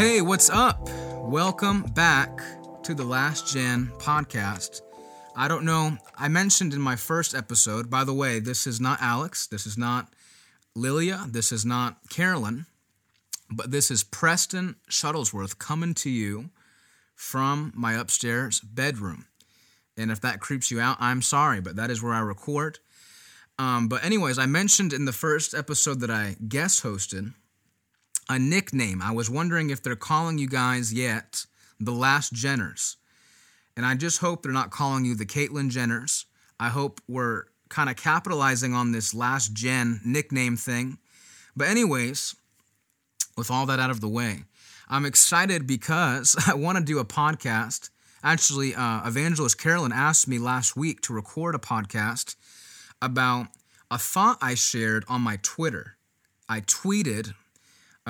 Hey, what's up? Welcome back to the Last Gen podcast. I don't know, I mentioned in my first episode, by the way, this is not Alex, this is not Lilia, this is not Carolyn, but this is Preston Shuttlesworth coming to you from my upstairs bedroom. And if that creeps you out, I'm sorry, but that is where I record. Um, but, anyways, I mentioned in the first episode that I guest hosted a nickname. I was wondering if they're calling you guys yet the Last Jenners. And I just hope they're not calling you the Caitlyn Jenners. I hope we're kind of capitalizing on this last gen nickname thing. But, anyways, with all that out of the way, I'm excited because I want to do a podcast. Actually, uh, Evangelist Carolyn asked me last week to record a podcast about a thought I shared on my Twitter. I tweeted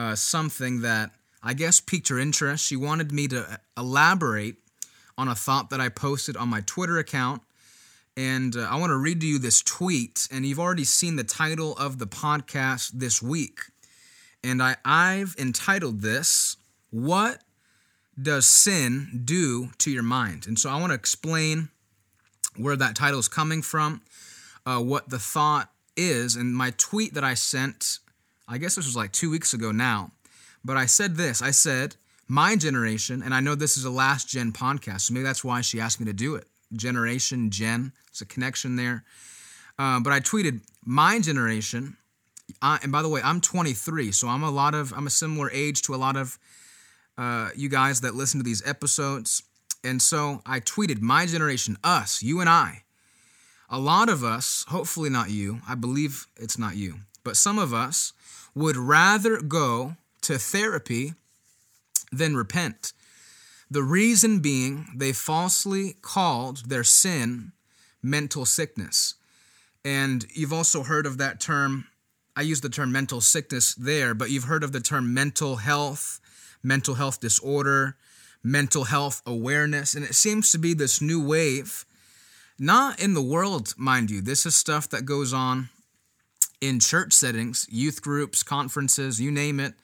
uh, something that I guess piqued her interest. She wanted me to elaborate on a thought that I posted on my Twitter account. And uh, I want to read to you this tweet. And you've already seen the title of the podcast this week. And I, I've entitled this, What Does Sin Do to Your Mind? And so I want to explain where that title is coming from, uh, what the thought is. And my tweet that I sent I guess this was like two weeks ago now, but I said this. I said, my generation, and I know this is a last gen podcast, so maybe that's why she asked me to do it. Generation, gen, it's a connection there. Uh, but I tweeted, my generation, I, and by the way, I'm 23, so I'm a lot of, I'm a similar age to a lot of uh, you guys that listen to these episodes. And so I tweeted, my generation, us, you and I. A lot of us, hopefully not you, I believe it's not you, but some of us would rather go to therapy than repent. The reason being they falsely called their sin mental sickness. And you've also heard of that term. I use the term mental sickness there, but you've heard of the term mental health, mental health disorder, mental health awareness. And it seems to be this new wave, not in the world, mind you. This is stuff that goes on in church settings, youth groups, conferences, you name it,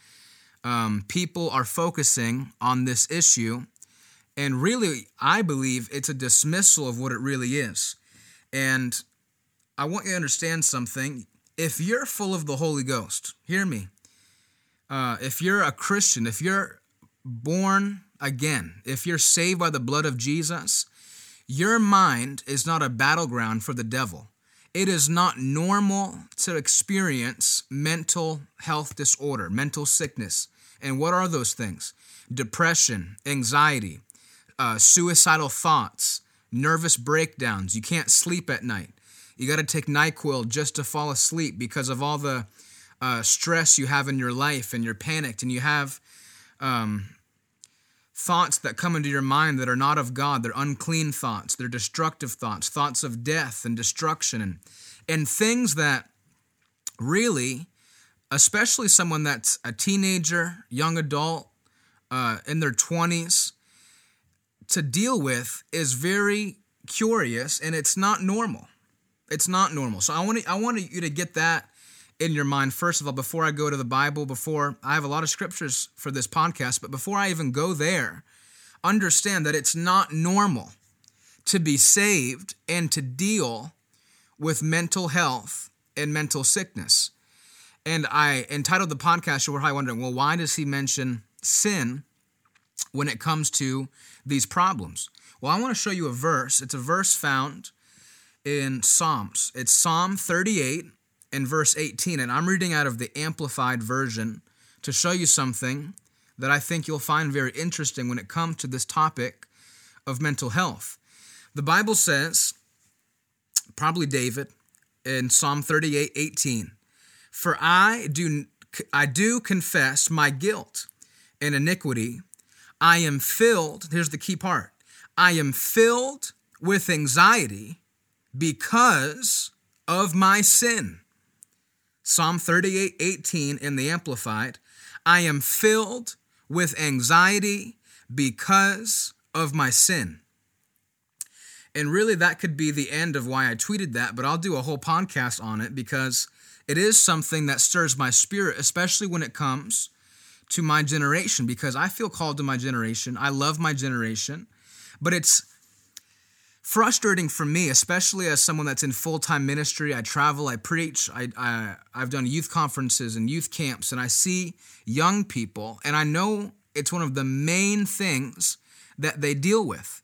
um, people are focusing on this issue. And really, I believe it's a dismissal of what it really is. And I want you to understand something. If you're full of the Holy Ghost, hear me. Uh, if you're a Christian, if you're born again, if you're saved by the blood of Jesus, your mind is not a battleground for the devil it is not normal to experience mental health disorder, mental sickness. And what are those things? Depression, anxiety, uh, suicidal thoughts, nervous breakdowns. You can't sleep at night. You got to take NyQuil just to fall asleep because of all the uh, stress you have in your life and you're panicked and you have um, thoughts that come into your mind that are not of God. They're unclean thoughts, they're destructive thoughts, thoughts of death and destruction, and, and things that really, especially someone that's a teenager, young adult, uh, in their 20s, to deal with is very curious and it's not normal. It's not normal. So I want I want you to get that in your mind, first of all, before I go to the Bible, before I have a lot of scriptures for this podcast, but before I even go there, understand that it's not normal to be saved and to deal with mental health and mental sickness. And I entitled the podcast, You're probably wondering, well, why does he mention sin when it comes to these problems? Well, I want to show you a verse. It's a verse found in Psalms. It's Psalm 38, in verse 18, and I'm reading out of the Amplified Version to show you something that I think you'll find very interesting when it comes to this topic of mental health. The Bible says, probably David, in Psalm 38 18, For I do, I do confess my guilt and iniquity. I am filled, here's the key part I am filled with anxiety because of my sin. Psalm 38 18 in the Amplified. I am filled with anxiety because of my sin. And really, that could be the end of why I tweeted that, but I'll do a whole podcast on it because it is something that stirs my spirit, especially when it comes to my generation because I feel called to my generation. I love my generation, but it's frustrating for me, especially as someone that's in full time ministry. I travel, I preach, I, I, I've done youth conferences and youth camps, and I see young people, and I know it's one of the main things that they deal with.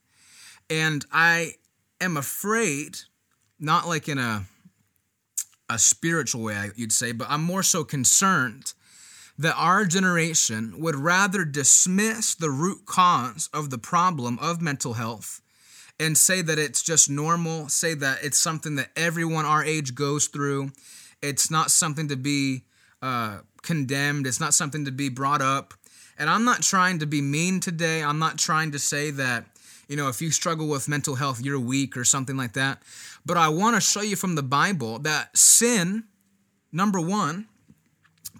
And I am afraid, not like in a a spiritual way, you'd say, but I'm more so concerned that our generation would rather dismiss the root cause of the problem of mental health and say that it's just normal, say that it's something that everyone our age goes through. It's not something to be uh, condemned, it's not something to be brought up. And I'm not trying to be mean today. I'm not trying to say that, you know, if you struggle with mental health, you're weak or something like that. But I want to show you from the Bible that sin, number one,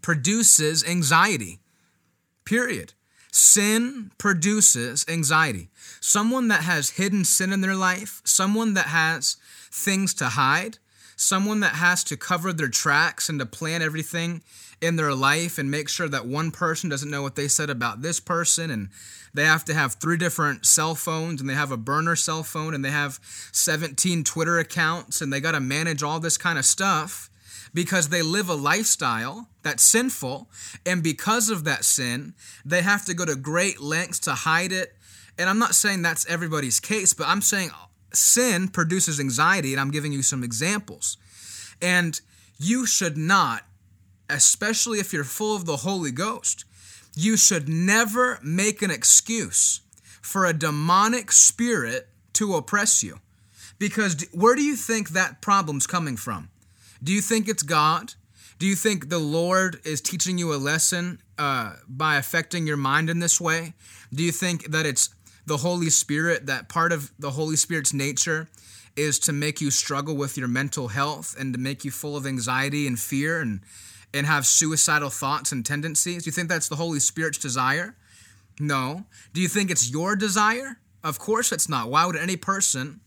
produces anxiety. Period. Sin produces anxiety. Someone that has hidden sin in their life, someone that has things to hide, someone that has to cover their tracks and to plan everything in their life and make sure that one person doesn't know what they said about this person and they have to have three different cell phones and they have a burner cell phone and they have 17 Twitter accounts and they got to manage all this kind of stuff because they live a lifestyle that's sinful and because of that sin they have to go to great lengths to hide it and I'm not saying that's everybody's case but I'm saying sin produces anxiety and I'm giving you some examples and you should not especially if you're full of the Holy Ghost, you should never make an excuse for a demonic spirit to oppress you. Because where do you think that problem's coming from? Do you think it's God? Do you think the Lord is teaching you a lesson uh, by affecting your mind in this way? Do you think that it's the Holy Spirit, that part of the Holy Spirit's nature is to make you struggle with your mental health and to make you full of anxiety and fear and and have suicidal thoughts and tendencies? Do you think that's the Holy Spirit's desire? No. Do you think it's your desire? Of course it's not. Why would any person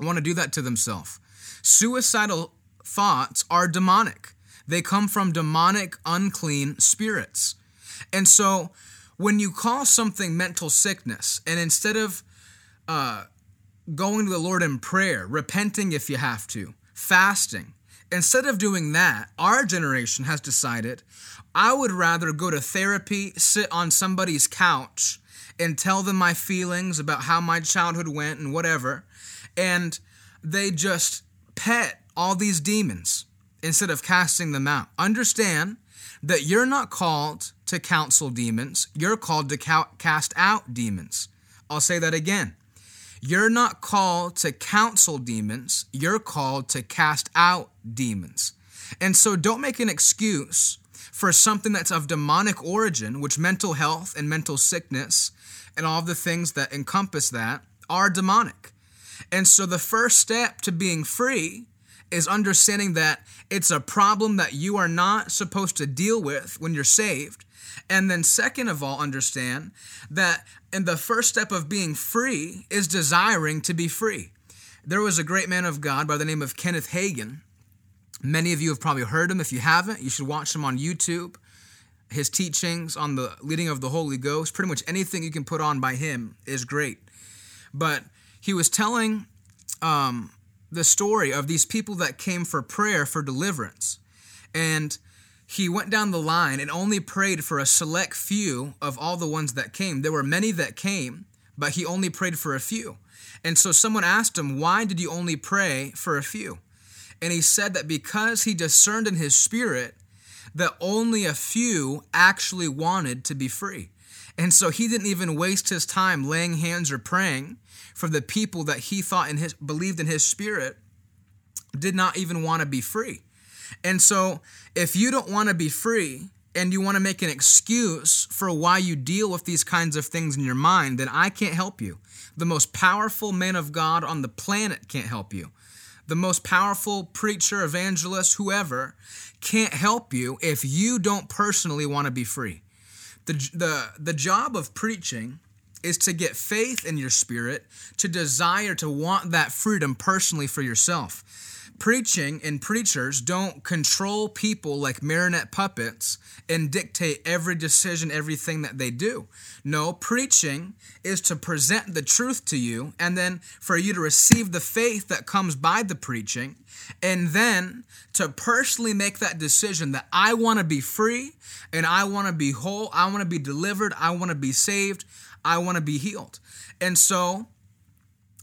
want to do that to themselves? Suicidal thoughts are demonic. They come from demonic, unclean spirits. And so when you call something mental sickness, and instead of uh, going to the Lord in prayer, repenting if you have to, fasting, instead of doing that, our generation has decided I would rather go to therapy, sit on somebody's couch, and tell them my feelings about how my childhood went and whatever. And they just pet all these demons instead of casting them out. Understand that you're not called to counsel demons, you're called to cast out demons. I'll say that again. You're not called to counsel demons, you're called to cast out demons. And so don't make an excuse for something that's of demonic origin, which mental health and mental sickness and all the things that encompass that are demonic. And so the first step to being free is understanding that it's a problem that you are not supposed to deal with when you're saved. And then, second of all, understand that and the first step of being free is desiring to be free. There was a great man of God by the name of Kenneth Hagin. Many of you have probably heard him. If you haven't, you should watch him on YouTube. His teachings on the leading of the Holy Ghost, pretty much anything you can put on by him is great. But he was telling um, the story of these people that came for prayer for deliverance. And he went down the line and only prayed for a select few of all the ones that came. There were many that came, but he only prayed for a few. And so someone asked him, Why did you only pray for a few? And he said that because he discerned in his spirit that only a few actually wanted to be free. And so he didn't even waste his time laying hands or praying for the people that he thought his believed in his spirit did not even want to be free. And so, if you don't want to be free and you want to make an excuse for why you deal with these kinds of things in your mind, then I can't help you. The most powerful man of God on the planet can't help you. The most powerful preacher, evangelist, whoever can't help you if you don't personally want to be free. The, the, the job of preaching is to get faith in your spirit, to desire to want that freedom personally for yourself preaching and preachers don't control people like marionette puppets and dictate every decision, everything that they do. No, preaching is to present the truth to you and then for you to receive the faith that comes by the preaching and then to personally make that decision that I want to be free and I want to be whole, I want to be delivered, I want to be saved, I want to be healed. And so,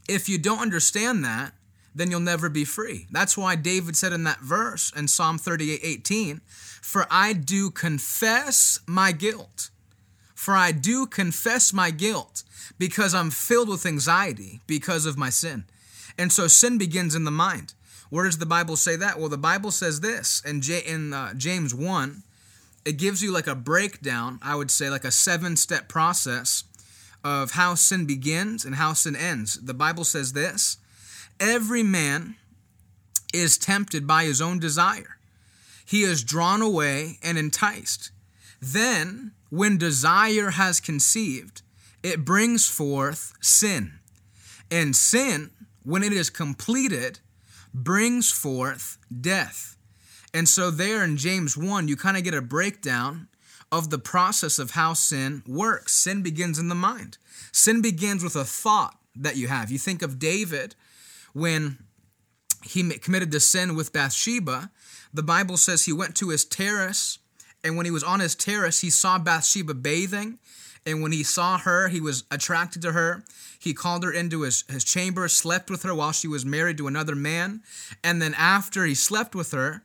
if you don't understand that, then you'll never be free. That's why David said in that verse in Psalm 38 18, For I do confess my guilt. For I do confess my guilt because I'm filled with anxiety because of my sin. And so sin begins in the mind. Where does the Bible say that? Well, the Bible says this in, J- in uh, James 1. It gives you like a breakdown, I would say, like a seven step process of how sin begins and how sin ends. The Bible says this Every man is tempted by his own desire, he is drawn away and enticed. Then, when desire has conceived, it brings forth sin. And sin, when it is completed, brings forth death. And so, there in James 1, you kind of get a breakdown of the process of how sin works. Sin begins in the mind, sin begins with a thought that you have. You think of David when he committed the sin with Bathsheba. The Bible says he went to his terrace, and when he was on his terrace, he saw Bathsheba bathing. And when he saw her, he was attracted to her. He called her into his, his chamber, slept with her while she was married to another man. And then after he slept with her,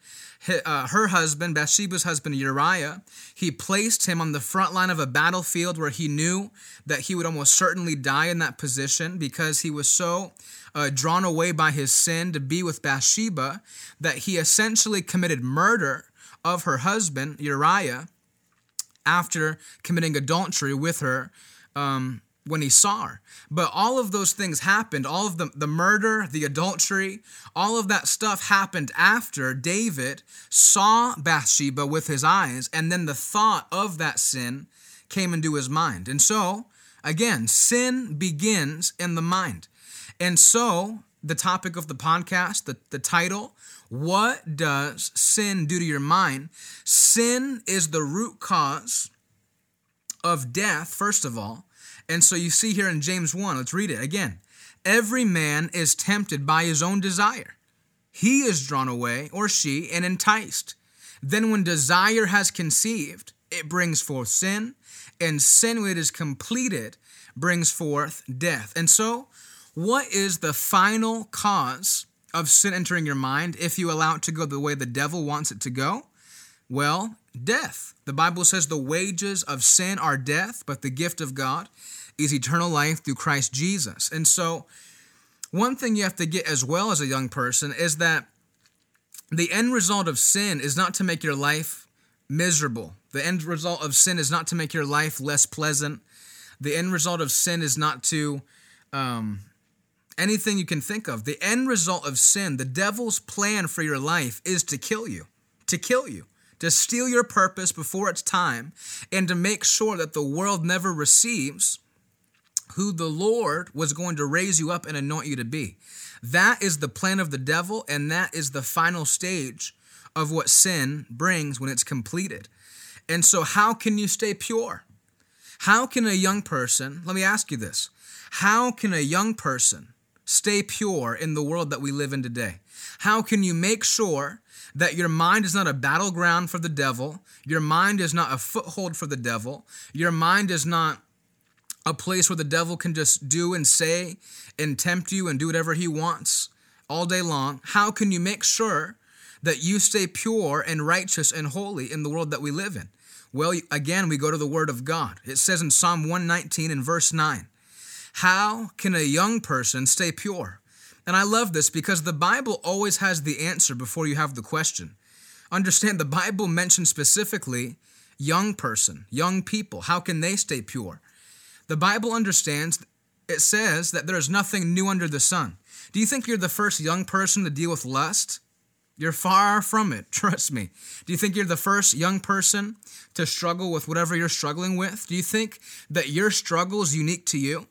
uh, her husband, Bathsheba's husband Uriah, he placed him on the front line of a battlefield where he knew that he would almost certainly die in that position because he was so uh, drawn away by his sin to be with Bathsheba that he essentially committed murder of her husband, Uriah, after committing adultery with her um, when he saw her. But all of those things happened, all of the, the murder, the adultery, all of that stuff happened after David saw Bathsheba with his eyes, and then the thought of that sin came into his mind. And so, again, sin begins in the mind. And so, the topic of the podcast, the, the title, What Does Sin Do to Your Mind? Sin is the root cause of death, first of all. And so you see here in James 1, let's read it again. Every man is tempted by his own desire. He is drawn away, or she, and enticed. Then, when desire has conceived, it brings forth sin, and sin, when it is completed, brings forth death. And so, what is the final cause of sin entering your mind if you allow it to go the way the devil wants it to go? Well, death. The Bible says the wages of sin are death, but the gift of God is eternal life through Christ Jesus. And so, one thing you have to get as well as a young person is that the end result of sin is not to make your life miserable. The end result of sin is not to make your life less pleasant. The end result of sin is not to um, anything you can think of. The end result of sin, the devil's plan for your life, is to kill you, to kill you to steal your purpose before it's time, and to make sure that the world never receives who the Lord was going to raise you up and anoint you to be. That is the plan of the devil, and that is the final stage of what sin brings when it's completed. And so, how can you stay pure? How can a young person, let me ask you this, how can a young person stay pure in the world that we live in today? How can you make sure that your mind is not a battleground for the devil. Your mind is not a foothold for the devil. Your mind is not a place where the devil can just do and say and tempt you and do whatever he wants all day long. How can you make sure that you stay pure and righteous and holy in the world that we live in? Well, again, we go to the Word of God. It says in Psalm 119 and verse 9, How can a young person stay pure? And I love this because the Bible always has the answer before you have the question. Understand the Bible mentions specifically young person, young people. How can they stay pure? The Bible understands, it says that there is nothing new under the sun. Do you think you're the first young person to deal with lust? You're far from it, trust me. Do you think you're the first young person to struggle with whatever you're struggling with? Do you think that your struggle is unique to you?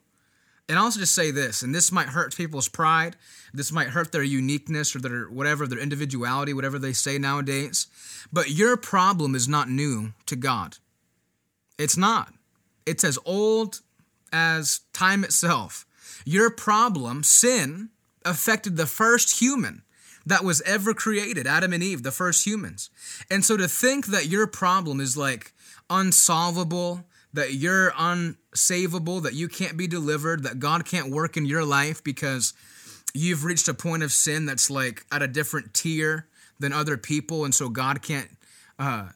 And I'll also just say this, and this might hurt people's pride. This might hurt their uniqueness or their whatever, their individuality, whatever they say nowadays. But your problem is not new to God. It's not. It's as old as time itself. Your problem, sin, affected the first human that was ever created, Adam and Eve, the first humans. And so to think that your problem is like unsolvable, that you're unsavable, that you can't be delivered, that God can't work in your life because you've reached a point of sin that's like at a different tier than other people, and so God can't uh,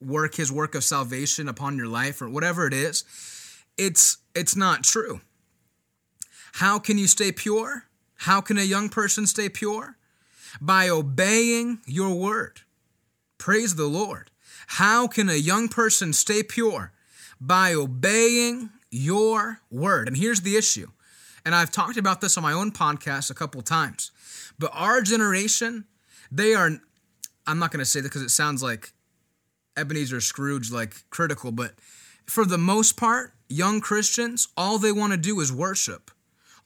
work His work of salvation upon your life or whatever it is. It's it's not true. How can you stay pure? How can a young person stay pure? By obeying your word. Praise the Lord. How can a young person stay pure? By obeying your word. And here's the issue. And I've talked about this on my own podcast a couple times. But our generation, they are, I'm not going to say that because it sounds like Ebenezer Scrooge, like critical, but for the most part, young Christians, all they want to do is worship.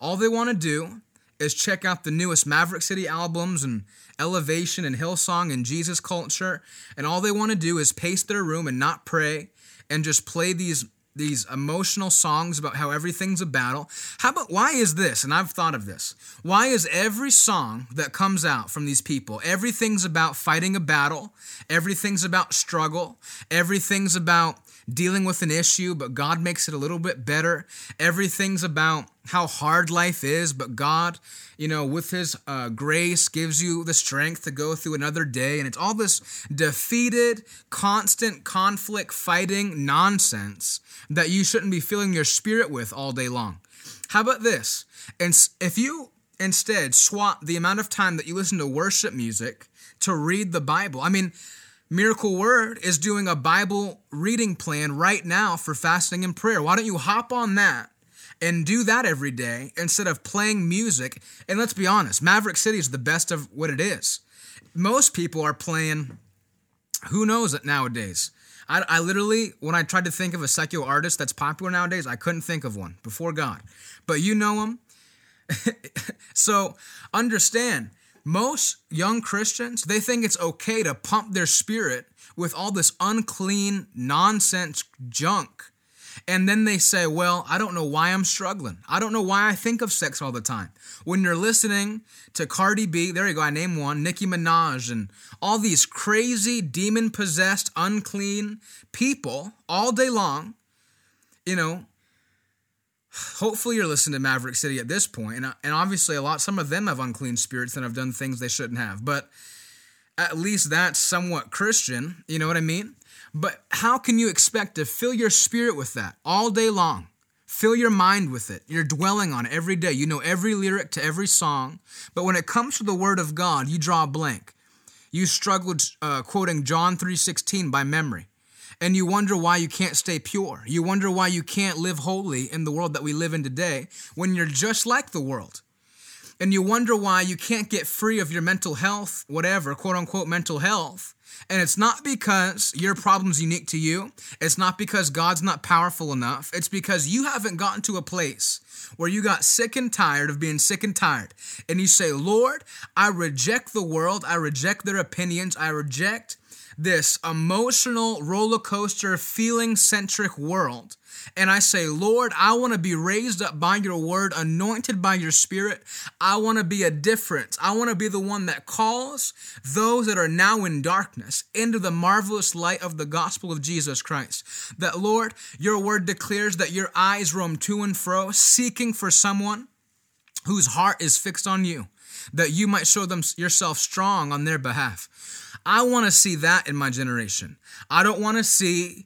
All they want to do is check out the newest Maverick City albums and Elevation and Hillsong and Jesus Culture, and all they want to do is pace their room and not pray and just play these these emotional songs about how everything's a battle. How about why is this? And I've thought of this. Why is every song that comes out from these people, everything's about fighting a battle, everything's about struggle, everything's about dealing with an issue, but God makes it a little bit better. Everything's about how hard life is, but God, you know, with His uh, grace, gives you the strength to go through another day. And it's all this defeated, constant conflict fighting nonsense that you shouldn't be filling your spirit with all day long. How about this? And if you instead swap the amount of time that you listen to worship music to read the Bible, I mean, Miracle Word is doing a Bible reading plan right now for fasting and prayer. Why don't you hop on that and do that every day instead of playing music? And let's be honest, Maverick City is the best of what it is. Most people are playing, who knows it nowadays? I, I literally, when I tried to think of a secular artist that's popular nowadays, I couldn't think of one before God. But you know him. so understand most young Christians, they think it's okay to pump their spirit with all this unclean nonsense junk. And then they say, Well, I don't know why I'm struggling. I don't know why I think of sex all the time. When you're listening to Cardi B, there you go, I name one, Nicki Minaj, and all these crazy, demon possessed, unclean people all day long, you know, hopefully you're listening to Maverick City at this point, and and obviously a lot some of them have unclean spirits and have done things they shouldn't have, but at least that's somewhat Christian. You know what I mean? But how can you expect to fill your spirit with that all day long? Fill your mind with it. You're dwelling on it every day. You know every lyric to every song. But when it comes to the Word of God, you draw a blank. You struggled uh, quoting John 3:16 by memory and you wonder why you can't stay pure. You wonder why you can't live holy in the world that we live in today when you're just like the world. And you wonder why you can't get free of your mental health, whatever, quote unquote mental health. And it's not because your problem's unique to you. It's not because God's not powerful enough. It's because you haven't gotten to a place where you got sick and tired of being sick and tired. And you say, Lord, I reject the world. I reject their opinions. I reject this emotional roller coaster, feeling centric world. And I say, Lord, I want to be raised up by your word, anointed by your spirit. I want to be a difference. I want to be the one that calls those that are now in darkness into the marvelous light of the gospel of Jesus Christ. That, Lord, your word declares that your eyes roam to and fro, seeking for someone whose heart is fixed on you, that you might show them yourself strong on their behalf. I want to see that in my generation. I don't want to see,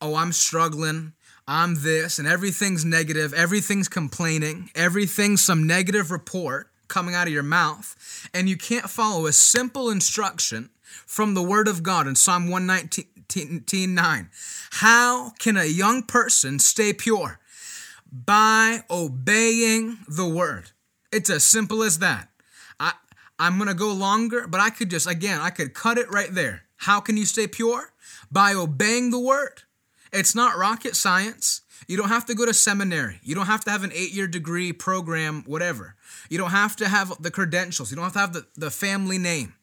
oh, I'm struggling. I'm this, and everything's negative, everything's complaining, everything's some negative report coming out of your mouth, and you can't follow a simple instruction from the Word of God in Psalm 119 9. How can a young person stay pure? By obeying the Word. It's as simple as that. I'm going to go longer, but I could just, again, I could cut it right there. How can you stay pure? By obeying the word. It's not rocket science. You don't have to go to seminary. You don't have to have an eight year degree program, whatever. You don't have to have the credentials. You don't have to have the, the family name.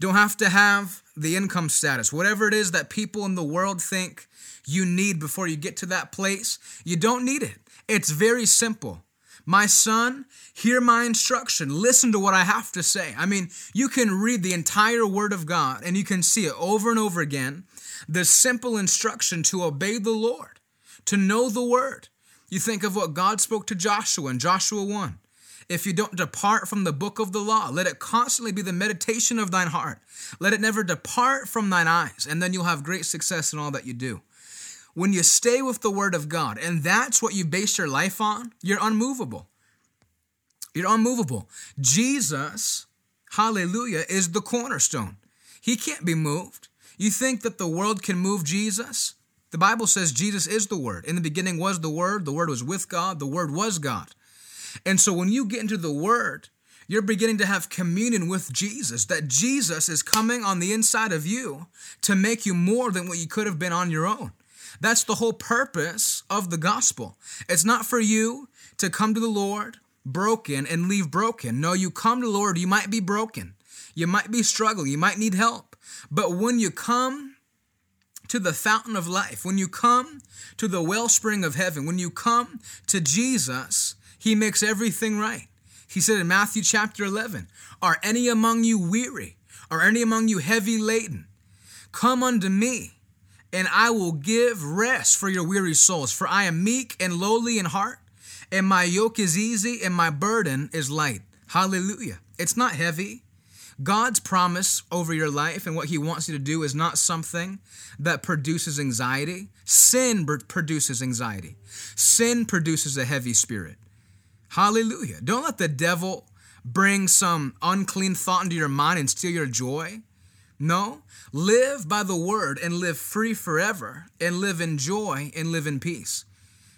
Don't have to have the income status. Whatever it is that people in the world think you need before you get to that place, you don't need it. It's very simple. My son, hear my instruction. Listen to what I have to say. I mean, you can read the entire Word of God and you can see it over and over again. The simple instruction to obey the Lord, to know the Word. You think of what God spoke to Joshua in Joshua 1. If you don't depart from the book of the law, let it constantly be the meditation of thine heart. Let it never depart from thine eyes, and then you'll have great success in all that you do. When you stay with the Word of God, and that's what you base your life on, you're unmovable. You're unmovable. Jesus, hallelujah, is the cornerstone. He can't be moved. You think that the world can move Jesus? The Bible says Jesus is the Word. In the beginning was the Word, the Word was with God, the Word was God. And so when you get into the Word, you're beginning to have communion with Jesus, that Jesus is coming on the inside of you to make you more than what you could have been on your own. That's the whole purpose of the gospel. It's not for you to come to the Lord broken and leave broken. No, you come to the Lord, you might be broken. You might be struggling, you might need help. But when you come to the fountain of life, when you come to the wellspring of heaven, when you come to Jesus, he makes everything right. He said in Matthew chapter 11, Are any among you weary? Are any among you heavy laden? Come unto me and I will give rest for your weary souls. For I am meek and lowly in heart, and my yoke is easy and my burden is light. Hallelujah. It's not heavy. God's promise over your life and what He wants you to do is not something that produces anxiety. Sin produces anxiety, sin produces a heavy spirit. Hallelujah. Don't let the devil bring some unclean thought into your mind and steal your joy. No, live by the word and live free forever and live in joy and live in peace.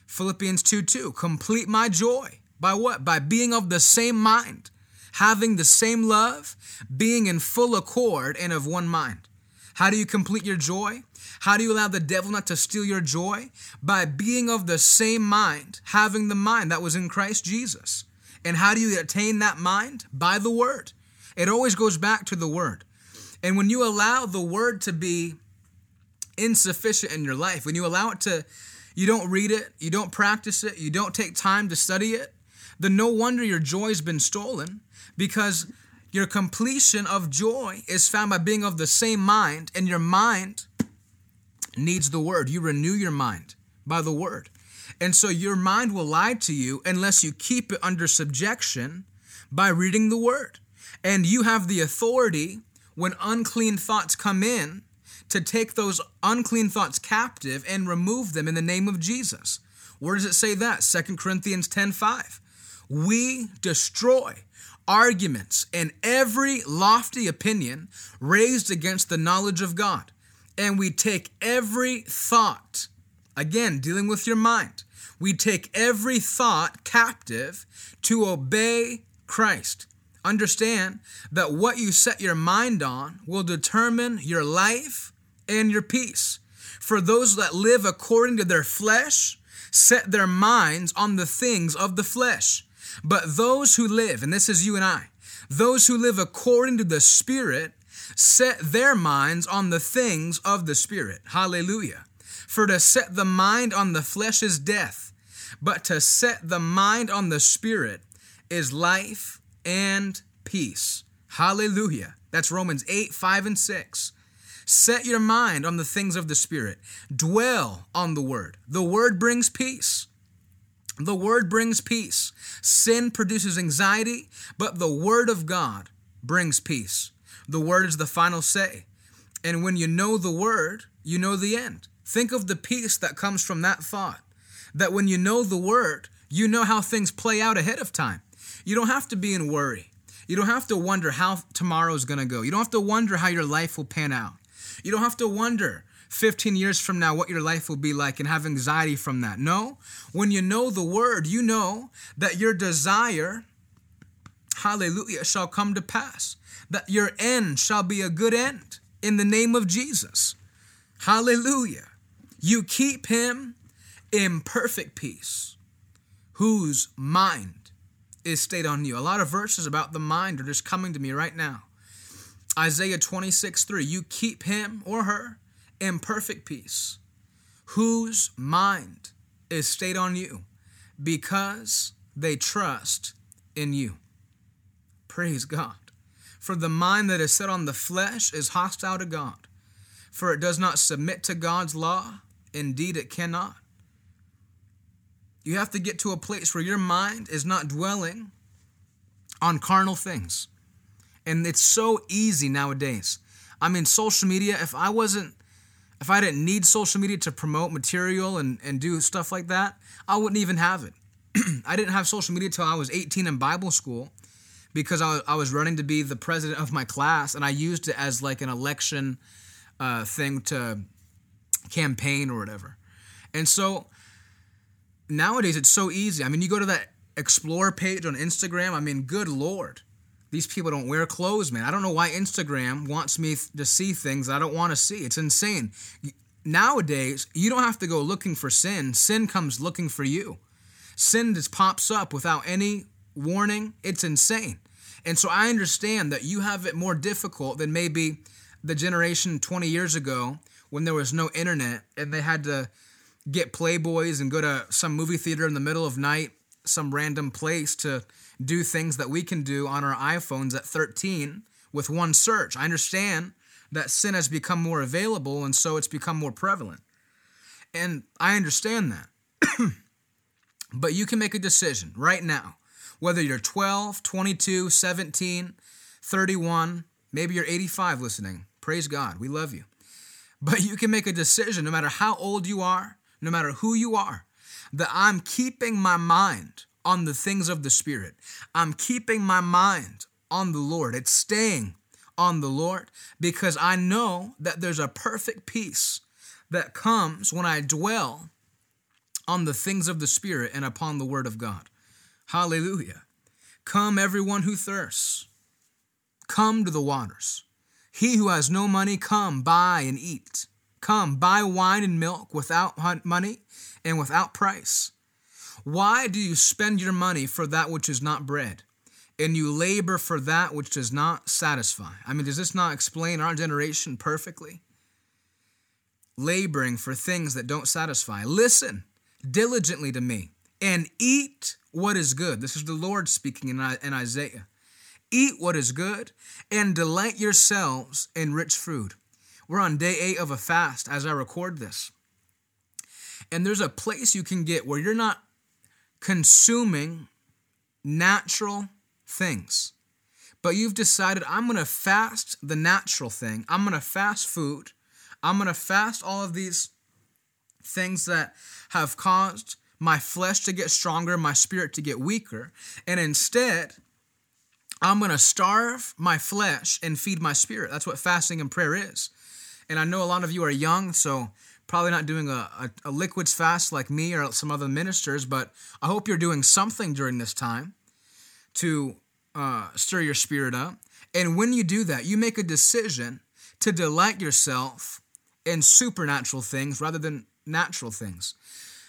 Philippians 2 2, complete my joy. By what? By being of the same mind, having the same love, being in full accord and of one mind. How do you complete your joy? How do you allow the devil not to steal your joy? By being of the same mind, having the mind that was in Christ Jesus. And how do you attain that mind? By the word. It always goes back to the word. And when you allow the word to be insufficient in your life, when you allow it to, you don't read it, you don't practice it, you don't take time to study it, then no wonder your joy's been stolen because your completion of joy is found by being of the same mind, and your mind needs the word. You renew your mind by the word. And so your mind will lie to you unless you keep it under subjection by reading the word. And you have the authority when unclean thoughts come in to take those unclean thoughts captive and remove them in the name of Jesus. Where does it say that? 2 Corinthians 10:5. We destroy arguments and every lofty opinion raised against the knowledge of God. And we take every thought, again, dealing with your mind, we take every thought captive to obey Christ. Understand that what you set your mind on will determine your life and your peace. For those that live according to their flesh set their minds on the things of the flesh. But those who live, and this is you and I, those who live according to the Spirit set their minds on the things of the Spirit. Hallelujah. For to set the mind on the flesh is death, but to set the mind on the Spirit is life and peace. Hallelujah. That's Romans 8, 5, and 6. Set your mind on the things of the Spirit. Dwell on the Word. The Word brings peace. The Word brings peace. Sin produces anxiety, but the Word of God brings peace. The Word is the final say. And when you know the Word, you know the end. Think of the peace that comes from that thought. That when you know the Word, you know how things play out ahead of time. You don't have to be in worry. You don't have to wonder how tomorrow's going to go. You don't have to wonder how your life will pan out. You don't have to wonder 15 years from now what your life will be like and have anxiety from that. No, when you know the word, you know that your desire, hallelujah, shall come to pass, that your end shall be a good end in the name of Jesus. Hallelujah. You keep him in perfect peace, whose mind is stayed on you. A lot of verses about the mind are just coming to me right now. Isaiah 26, 3. You keep him or her in perfect peace, whose mind is stayed on you because they trust in you. Praise God. For the mind that is set on the flesh is hostile to God, for it does not submit to God's law. Indeed, it cannot. You have to get to a place where your mind is not dwelling on carnal things. And it's so easy nowadays. I mean, social media, if I wasn't, if I didn't need social media to promote material and, and do stuff like that, I wouldn't even have it. I didn't have social media till I was 18 in Bible school because I, I was running to be the president of my class and I used it as like an election uh, thing to campaign or whatever. And so nowadays it's so easy. I mean, you go to that explore page on Instagram. I mean, good lord, these people don't wear clothes, man. I don't know why Instagram wants me to see things I don't want to see. It's insane. Nowadays, you don't have to go looking for sin. Sin comes looking for you. Sin just pops up without any warning. It's insane. And so I understand that you have it more difficult than maybe the generation 20 years ago when there was no internet and they had to get Playboys and go to some movie theater in the middle of night, some random place to do things that we can do on our iPhones at 13 with one search. I understand that sin has become more available and so it's become more prevalent. And I understand that. but you can make a decision right now, whether you're 12, 22, 17, 31, maybe you're 85 listening. Praise God. We love you. But you can make a decision no matter how old you are, no matter who you are, that I'm keeping my mind on the things of the Spirit. I'm keeping my mind on the Lord. It's staying on the Lord because I know that there's a perfect peace that comes when I dwell on the things of the Spirit and upon the Word of God. Hallelujah. Come, everyone who thirsts, come to the waters. He who has no money, come, buy and eat. Come, buy wine and milk without money and without price. Why do you spend your money for that which is not bread, and you labor for that which does not satisfy? I mean, does this not explain our generation perfectly? Laboring for things that don't satisfy. Listen diligently to me and eat what is good. This is the Lord speaking in Isaiah. Eat what is good and delight yourselves in rich food we're on day eight of a fast as I record this. And there's a place you can get where you're not consuming natural things, but you've decided, I'm going to fast the natural thing. I'm going to fast food. I'm going to fast all of these things that have caused my flesh to get stronger, my spirit to get weaker. And instead, I'm going to starve my flesh and feed my spirit. That's what fasting and prayer is. And I know a lot of you are young, so probably not doing a, a, a liquids fast like me or some other ministers, but I hope you're doing something during this time to uh, stir your spirit up. And when you do that, you make a decision to delight yourself in supernatural things rather than natural things.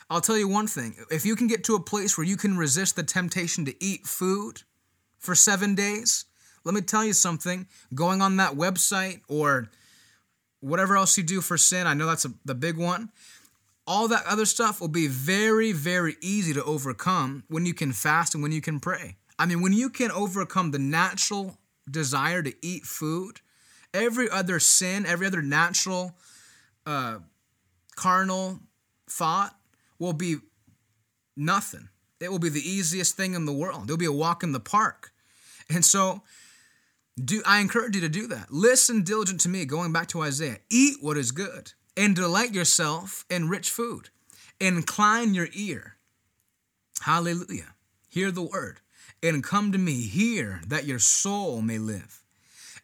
I'll tell you one thing if you can get to a place where you can resist the temptation to eat food for seven days, let me tell you something going on that website or whatever else you do for sin, I know that's a, the big one. All that other stuff will be very, very easy to overcome when you can fast and when you can pray. I mean, when you can overcome the natural desire to eat food, every other sin, every other natural, uh, carnal thought will be nothing. It will be the easiest thing in the world. It'll be a walk in the park. And so, do I encourage you to do that? Listen diligent to me, going back to Isaiah. Eat what is good and delight yourself in rich food. Incline your ear. Hallelujah. Hear the word and come to me. Hear that your soul may live.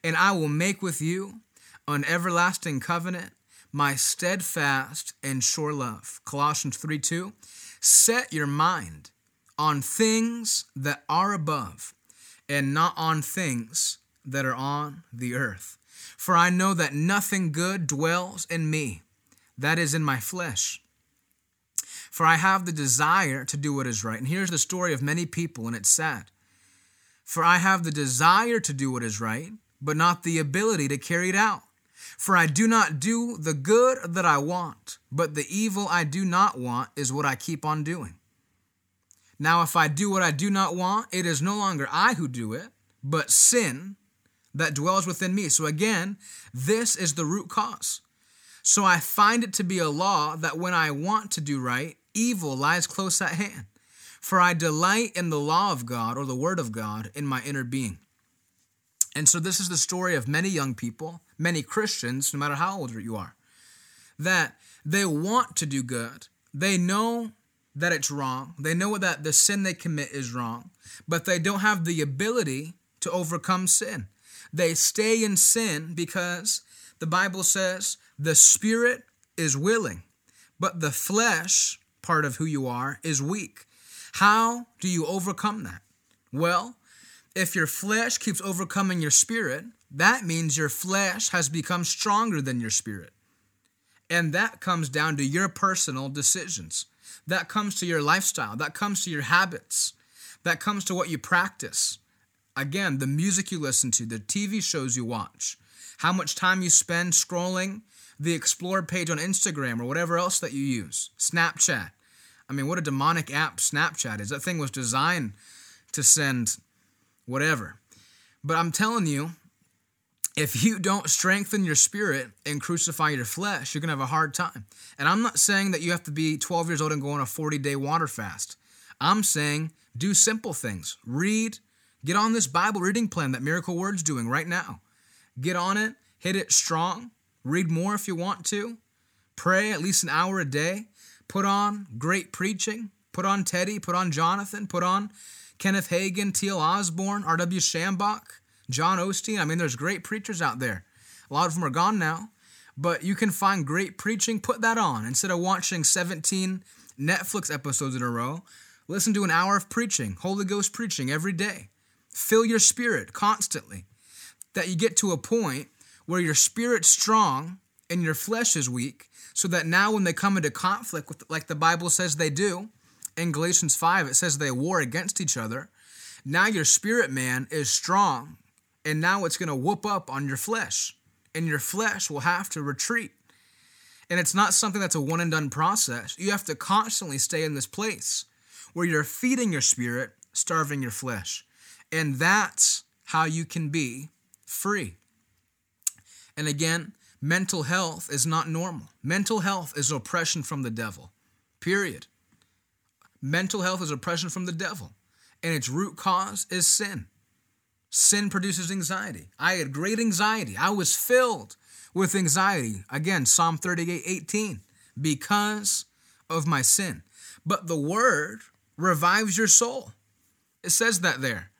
And I will make with you an everlasting covenant, my steadfast and sure love. Colossians 3 2. Set your mind on things that are above and not on things that are on the earth. For I know that nothing good dwells in me, that is in my flesh. For I have the desire to do what is right. And here's the story of many people, and it's sad. For I have the desire to do what is right, but not the ability to carry it out. For I do not do the good that I want, but the evil I do not want is what I keep on doing. Now, if I do what I do not want, it is no longer I who do it, but sin that dwells within me. So again, this is the root cause. So I find it to be a law that when I want to do right, evil lies close at hand. For I delight in the law of God or the word of God in my inner being. And so this is the story of many young people, many Christians, no matter how old you are, that they want to do good. They know that it's wrong. They know that the sin they commit is wrong, but they don't have the ability to overcome sin. They stay in sin because the Bible says the spirit is willing, but the flesh, part of who you are, is weak. How do you overcome that? Well, if your flesh keeps overcoming your spirit, that means your flesh has become stronger than your spirit. And that comes down to your personal decisions. That comes to your lifestyle. That comes to your habits. That comes to what you practice. Again, the music you listen to, the TV shows you watch, how much time you spend scrolling the Explore page on Instagram or whatever else that you use, Snapchat. I mean, what a demonic app Snapchat is. That thing was designed to send whatever. But I'm telling you, if you don't strengthen your spirit and crucify your flesh, you're going to have a hard time. And I'm not saying that you have to be 12 years old and go on a 40 day water fast. I'm saying do simple things. Read, get on this Bible reading plan that Miracle Word's doing right now. Get on it, hit it strong, read more if you want to, pray at least an hour a day, put on great preaching, put on Teddy, put on Jonathan, put on Kenneth Hagin, T.L. Osborn, R.W. Schambach, John Osteen. I mean, there's great preachers out there. A lot of them are gone now, but you can find great preaching. Put that on instead of watching 17 Netflix episodes in a row. Listen to an hour of preaching, Holy Ghost preaching every day. Fill your spirit constantly. That you get to a point where your spirit's strong and your flesh is weak, so that now when they come into conflict with like the Bible says they do, in Galatians 5, it says they war against each other. Now your spirit man is strong, and now it's going to whoop up on your flesh, and your flesh will have to retreat. And it's not something that's a one and done process. You have to constantly stay in this place where you're feeding your spirit, starving your flesh. And that's how you can be free. And again, mental health is not normal. Mental health is oppression from the devil, period. Mental health is oppression from the devil, and its root cause is sin. Sin produces anxiety. I had great anxiety. I was filled with anxiety. Again, Psalm 38 18, because of my sin. But the word revives your soul. It says that there.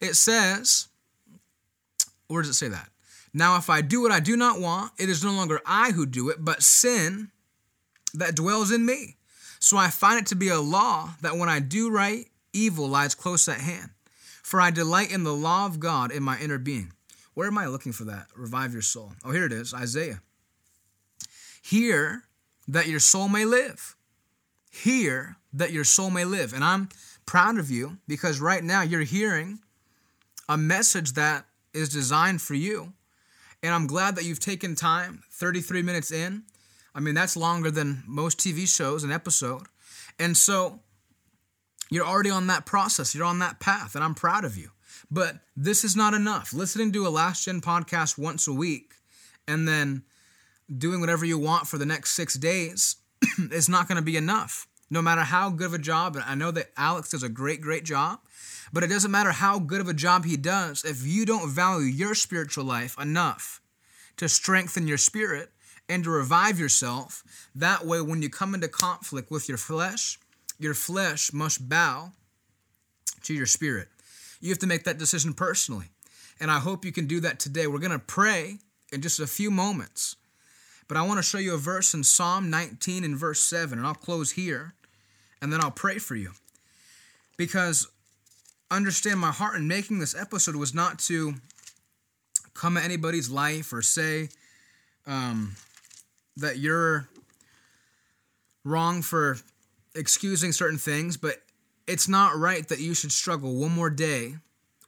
It says, where does it say that? Now, if I do what I do not want, it is no longer I who do it, but sin that dwells in me. So I find it to be a law that when I do right, evil lies close at hand. For I delight in the law of God in my inner being. Where am I looking for that? Revive your soul. Oh, here it is Isaiah. Hear that your soul may live. Hear that your soul may live. And I'm proud of you because right now you're hearing a message that is designed for you. And I'm glad that you've taken time, 33 minutes in, I mean, that's longer than most TV shows, an episode. And so you're already on that process, you're on that path, and I'm proud of you. But this is not enough. Listening to a Last Gen podcast once a week and then doing whatever you want for the next six days is not going to be enough. No matter how good of a job, and I know that Alex does a great, great job, but it doesn't matter how good of a job he does if you don't value your spiritual life enough to strengthen your spirit and to revive yourself. That way, when you come into conflict with your flesh, your flesh must bow to your spirit. You have to make that decision personally. And I hope you can do that today. We're going to pray in just a few moments. But I want to show you a verse in Psalm 19 and verse 7. And I'll close here and then I'll pray for you. Because understand my heart in making this episode was not to come at anybody's life or say, um, that you're wrong for excusing certain things, but it's not right that you should struggle one more day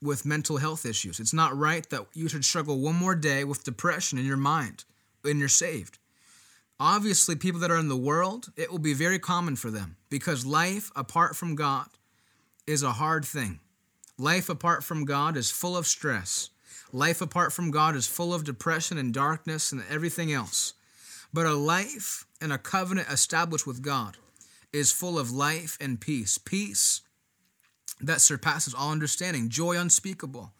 with mental health issues. It's not right that you should struggle one more day with depression in your mind when you're saved. Obviously, people that are in the world, it will be very common for them because life apart from God is a hard thing. Life apart from God is full of stress. Life apart from God is full of depression and darkness and everything else. But a life and a covenant established with God is full of life and peace. Peace that surpasses all understanding, joy unspeakable,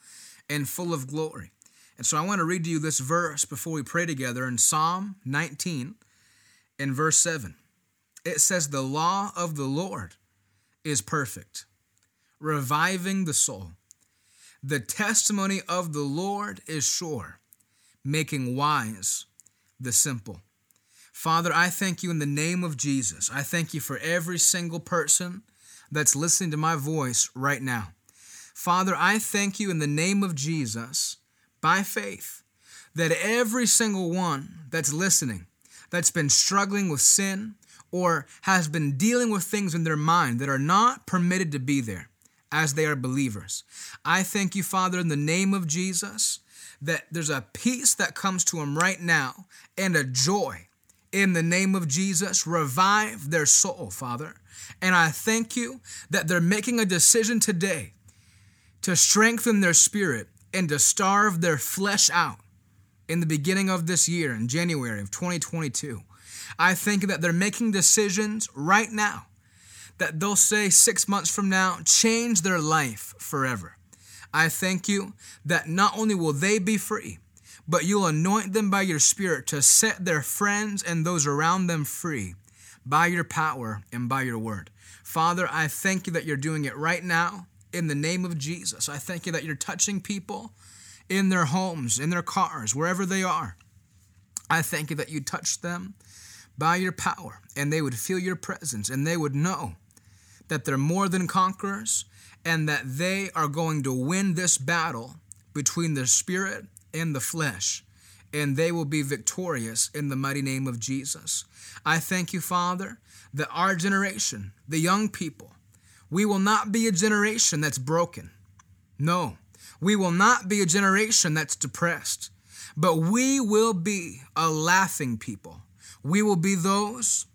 and full of glory. And so I want to read to you this verse before we pray together in Psalm 19 in verse 7. It says, The law of the Lord is perfect, reviving the soul. The testimony of the Lord is sure, making wise the simple. Father, I thank you in the name of Jesus. I thank you for every single person that's listening to my voice right now. Father, I thank you in the name of Jesus by faith that every single one that's listening, that's been struggling with sin or has been dealing with things in their mind that are not permitted to be there as they are believers. I thank you, Father, in the name of Jesus, that there's a peace that comes to them right now and a joy in the name of Jesus. Revive their soul, Father. And I thank you that they're making a decision today to strengthen their spirit and to starve their flesh out in the beginning of this year, in January of 2022. I think that they're making decisions right now that they'll say six months from now change their life forever. I thank you that not only will they be free, but you'll anoint them by your Spirit to set their friends and those around them free by your power and by your word. Father, I thank you that you're doing it right now in the name of Jesus. I thank you that you're touching people in their homes, in their cars, wherever they are. I thank you that you touch them by your power and they would feel your presence and they would know that they're more than conquerors and that they are going to win this battle between the spirit and the flesh and they will be victorious in the mighty name of Jesus. I thank you, Father, that our generation, the young people, we will not be a generation that's broken. No, we will not be a generation that's depressed, but we will be a laughing people. We will be those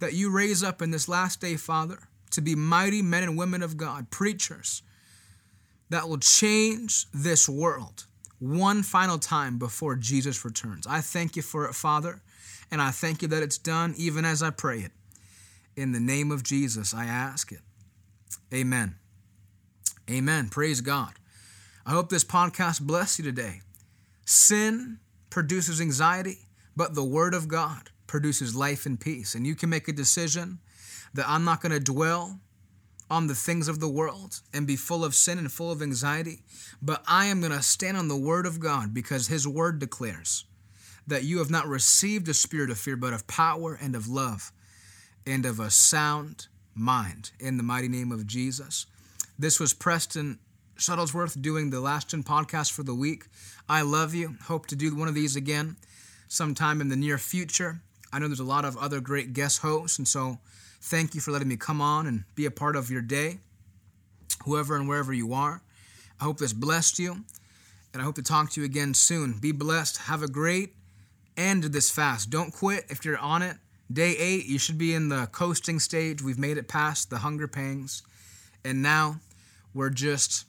that you raise up in this last day, Father, to be mighty men and women of God, preachers that will change this world one final time before Jesus returns. I thank you for it, Father, and I thank you that it's done even as I pray it. In the name of Jesus, I ask it. Amen. Amen. Praise God. I hope this podcast bless you today. Sin produces anxiety, but the Word of God produces life and peace. And you can make a decision that I'm not going to dwell on the things of the world and be full of sin and full of anxiety, but I am going to stand on the Word of God because His Word declares that you have not received a spirit of fear, but of power and of love and of a sound mind in the mighty name of Jesus. This was Preston Shuttlesworth doing the Last Gen podcast for the week. I love you. Hope to do one of these again sometime in the near future. I know there's a lot of other great guest hosts, and so thank you for letting me come on and be a part of your day, whoever and wherever you are. I hope this blessed you, and I hope to talk to you again soon. Be blessed. Have a great end to this fast. Don't quit if you're on it. Day eight, you should be in the coasting stage. We've made it past the hunger pangs. And now we're just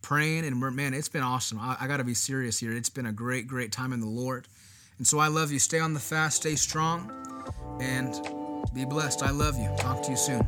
praying and we're, man, it's been awesome. I, I got to be serious here. It's been a great, great time in the Lord. And so I love you. Stay on the fast, stay strong, and be blessed. I love you. Talk to you soon.